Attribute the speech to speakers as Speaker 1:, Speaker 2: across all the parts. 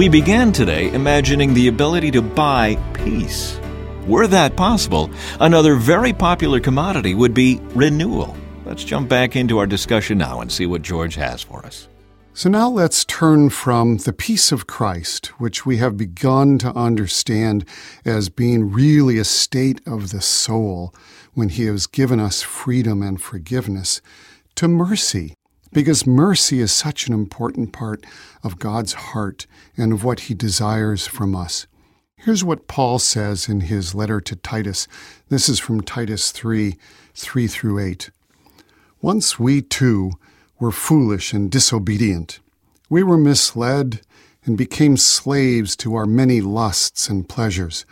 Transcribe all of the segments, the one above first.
Speaker 1: We began today imagining the ability to buy peace. Were that possible, another very popular commodity would be renewal. Let's jump back into our discussion now and see what George has for us.
Speaker 2: So now let's turn from the peace of Christ, which we have begun to understand as being really a state of the soul when He has given us freedom and forgiveness, to mercy, because mercy is such an important part of God's heart and of what He desires from us. Here's what Paul says in his letter to Titus. This is from Titus 3 3 through 8. Once we too were foolish and disobedient. We were misled and became slaves to our many lusts and pleasures.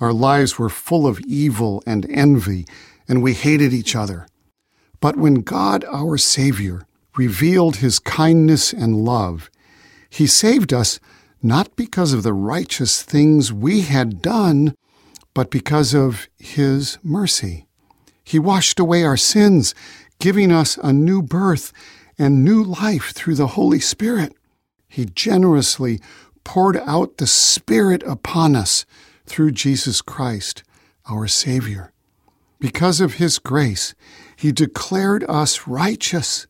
Speaker 2: Our lives were full of evil and envy, and we hated each other. But when God, our Savior, revealed His kindness and love, He saved us not because of the righteous things we had done, but because of His mercy. He washed away our sins, giving us a new birth and new life through the Holy Spirit. He generously poured out the Spirit upon us through Jesus Christ, our Savior. Because of His grace, He declared us righteous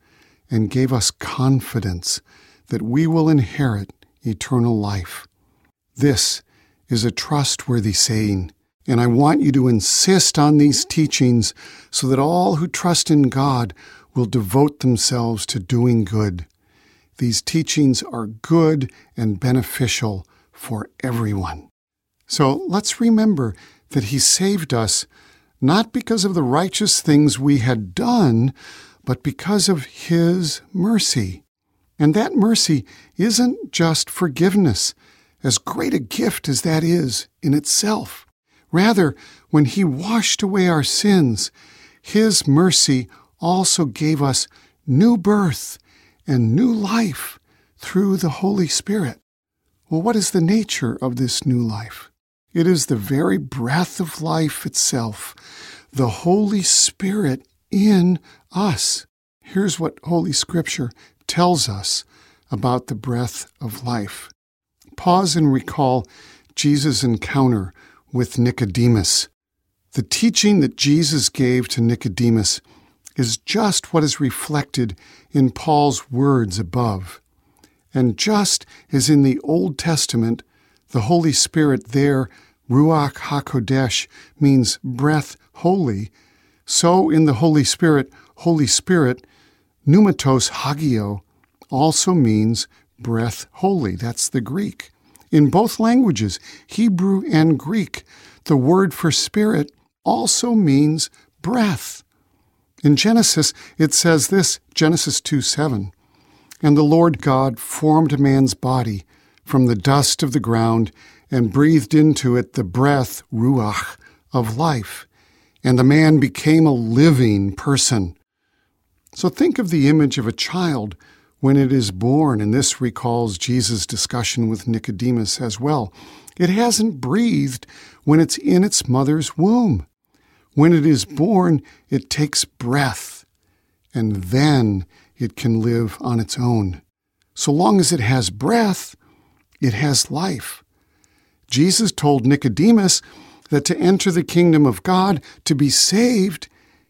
Speaker 2: and gave us confidence that we will inherit eternal life. This is a trustworthy saying, and I want you to insist on these teachings so that all who trust in God will devote themselves to doing good. These teachings are good and beneficial for everyone. So let's remember that He saved us not because of the righteous things we had done, but because of His mercy. And that mercy isn't just forgiveness, as great a gift as that is in itself. Rather, when He washed away our sins, His mercy also gave us new birth and new life through the Holy Spirit. Well, what is the nature of this new life? It is the very breath of life itself, the Holy Spirit in us. Here's what Holy Scripture tells us about the breath of life. Pause and recall Jesus' encounter with Nicodemus. The teaching that Jesus gave to Nicodemus is just what is reflected in Paul's words above. And just as in the Old Testament, the Holy Spirit there, Ruach HaKodesh, means breath holy, so in the Holy Spirit, Holy Spirit, pneumatos hagio, also means breath holy. That's the Greek. In both languages, Hebrew and Greek, the word for spirit also means breath. In Genesis, it says this Genesis 2 7. And the Lord God formed man's body from the dust of the ground and breathed into it the breath, ruach, of life. And the man became a living person. So think of the image of a child when it is born, and this recalls Jesus' discussion with Nicodemus as well. It hasn't breathed when it's in its mother's womb. When it is born, it takes breath, and then it can live on its own. So long as it has breath, it has life. Jesus told Nicodemus that to enter the kingdom of God, to be saved,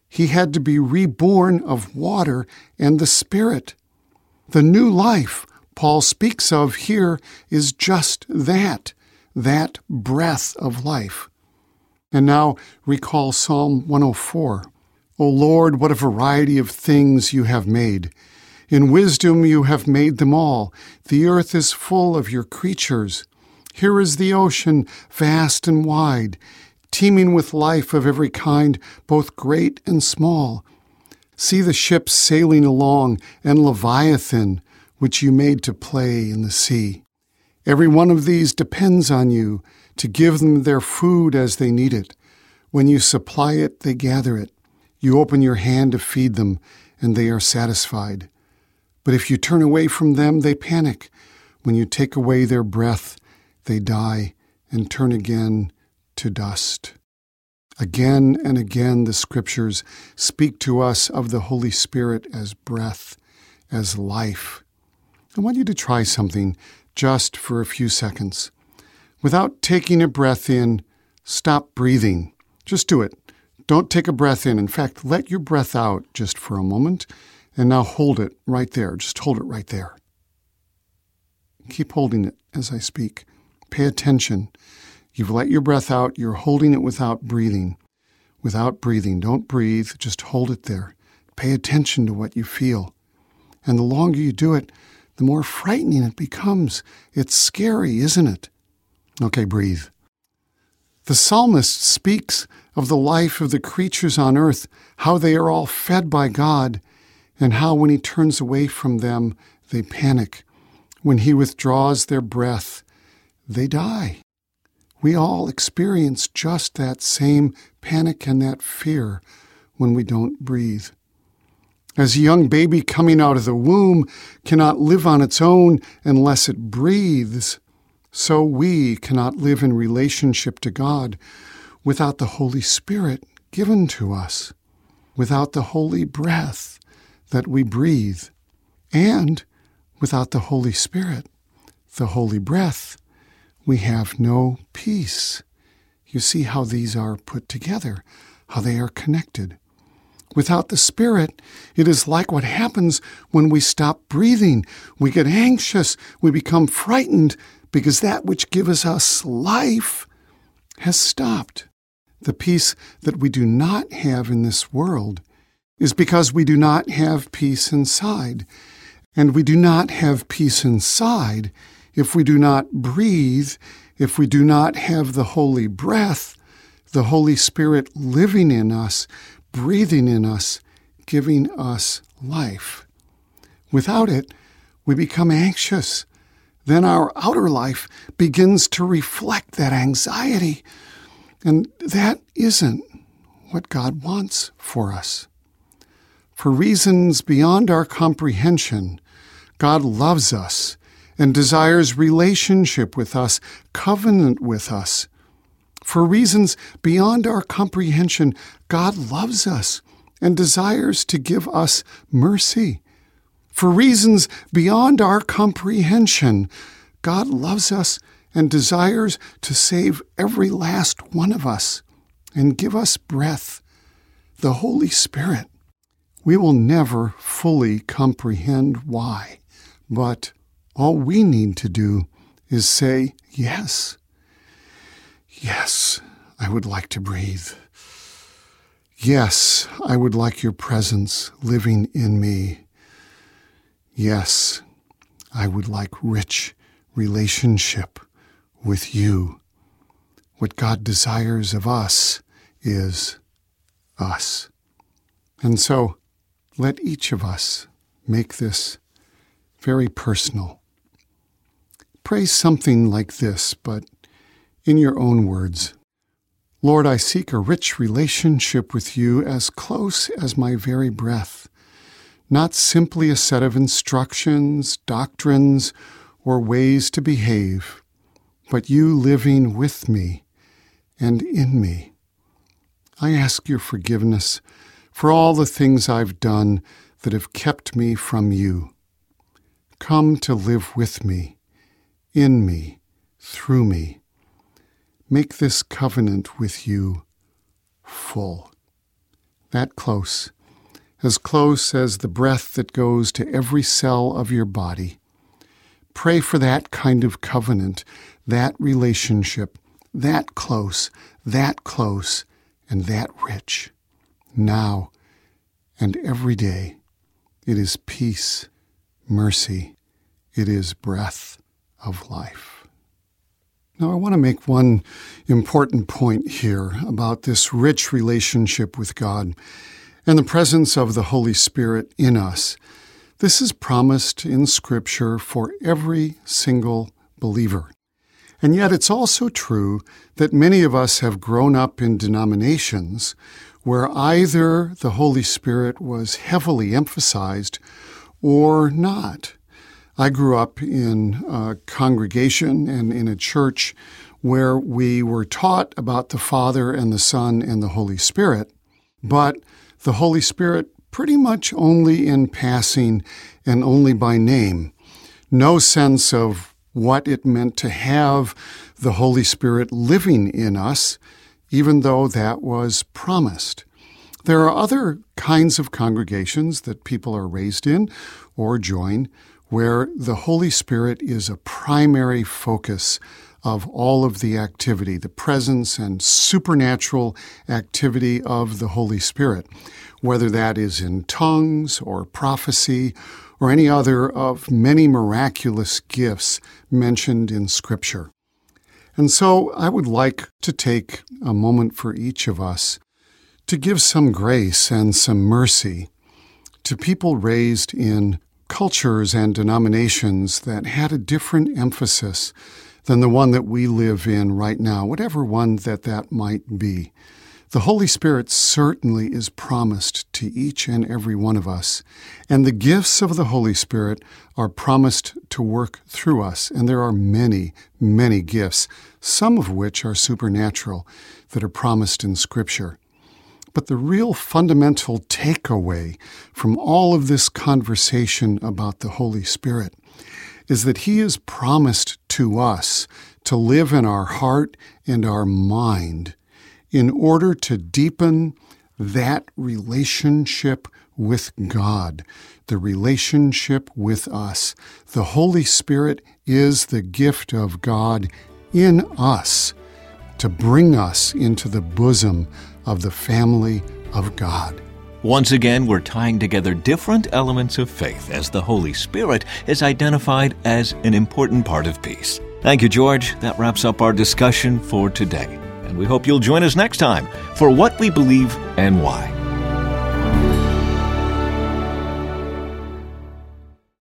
Speaker 2: he had to be reborn of water and the Spirit. The new life Paul speaks of here is just that, that breath of life. And now recall Psalm 104. O Lord, what a variety of things you have made. In wisdom you have made them all. The earth is full of your creatures. Here is the ocean, vast and wide, teeming with life of every kind, both great and small. See the ships sailing along, and Leviathan, which you made to play in the sea. Every one of these depends on you to give them their food as they need it. When you supply it, they gather it. You open your hand to feed them, and they are satisfied. But if you turn away from them, they panic. When you take away their breath, they die and turn again to dust. Again and again, the scriptures speak to us of the Holy Spirit as breath, as life. I want you to try something just for a few seconds. Without taking a breath in, stop breathing. Just do it. Don't take a breath in. In fact, let your breath out just for a moment. And now hold it right there. Just hold it right there. Keep holding it as I speak. Pay attention. You've let your breath out. You're holding it without breathing. Without breathing. Don't breathe. Just hold it there. Pay attention to what you feel. And the longer you do it, the more frightening it becomes. It's scary, isn't it? Okay, breathe. The psalmist speaks of the life of the creatures on earth, how they are all fed by God, and how when he turns away from them, they panic. When he withdraws their breath, they die. We all experience just that same panic and that fear when we don't breathe. As a young baby coming out of the womb cannot live on its own unless it breathes, so we cannot live in relationship to God without the Holy Spirit given to us, without the holy breath that we breathe, and without the Holy Spirit, the holy breath, we have no peace. You see how these are put together, how they are connected. Without the Spirit, it is like what happens when we stop breathing. We get anxious, we become frightened because that which gives us life has stopped. The peace that we do not have in this world is because we do not have peace inside. And we do not have peace inside if we do not breathe, if we do not have the holy breath, the Holy Spirit living in us, breathing in us, giving us life. Without it, we become anxious. Then our outer life begins to reflect that anxiety. And that isn't what God wants for us. For reasons beyond our comprehension, God loves us and desires relationship with us, covenant with us. For reasons beyond our comprehension, God loves us and desires to give us mercy. For reasons beyond our comprehension, God loves us and desires to save every last one of us and give us breath, the Holy Spirit. We will never fully comprehend why, but all we need to do is say, Yes, Yes, I would like to breathe. Yes, I would like your presence living in me. Yes, I would like rich relationship with you. What God desires of us is us. And so let each of us make this very personal. Pray something like this, but in your own words. Lord, I seek a rich relationship with you as close as my very breath, not simply a set of instructions, doctrines, or ways to behave, but you living with me and in me. I ask your forgiveness for all the things I've done that have kept me from you. Come to live with me, in me, through me make this covenant with you full. That close, as close as the breath that goes to every cell of your body. Pray for that kind of covenant, that relationship, that close, that close, and that rich. Now and every day, it is peace, mercy, it is breath of life. Now, I want to make one important point here about this rich relationship with God and the presence of the Holy Spirit in us. This is promised in Scripture for every single believer. And yet, it's also true that many of us have grown up in denominations where either the Holy Spirit was heavily emphasized or not. I grew up in a congregation and in a church where we were taught about the Father and the Son and the Holy Spirit, but the Holy Spirit pretty much only in passing and only by name. no sense of what it meant to have the Holy Spirit living in us, even though that was promised. There are other kinds of congregations that people are raised in or join where the Holy Spirit is a primary focus of all of the activity, the presence and supernatural activity of the Holy Spirit, whether that is in tongues or prophecy or any other of many miraculous gifts mentioned in Scripture. And so I would like to take a moment for each of us to give some grace and some mercy to people raised in cultures and denominations that had a different emphasis than the one that we live in right now, whatever one that that might be. The Holy Spirit certainly is promised to each and every one of us, and the gifts of the Holy Spirit are promised to work through us, and there are many, many gifts, some of which are supernatural, that are promised in Scripture. But the real fundamental takeaway from all of this conversation about the Holy Spirit is that He is promised to us to live in our heart and our mind in order to deepen that relationship with God, the relationship with us. The Holy Spirit is the gift of God in us to bring us into the bosom of the family of God.
Speaker 1: Once again, we're tying together different elements of faith as the Holy Spirit is identified as an important part of peace. Thank you, George. That wraps up our discussion for today. And we hope you'll join us next time for What We Believe and Why.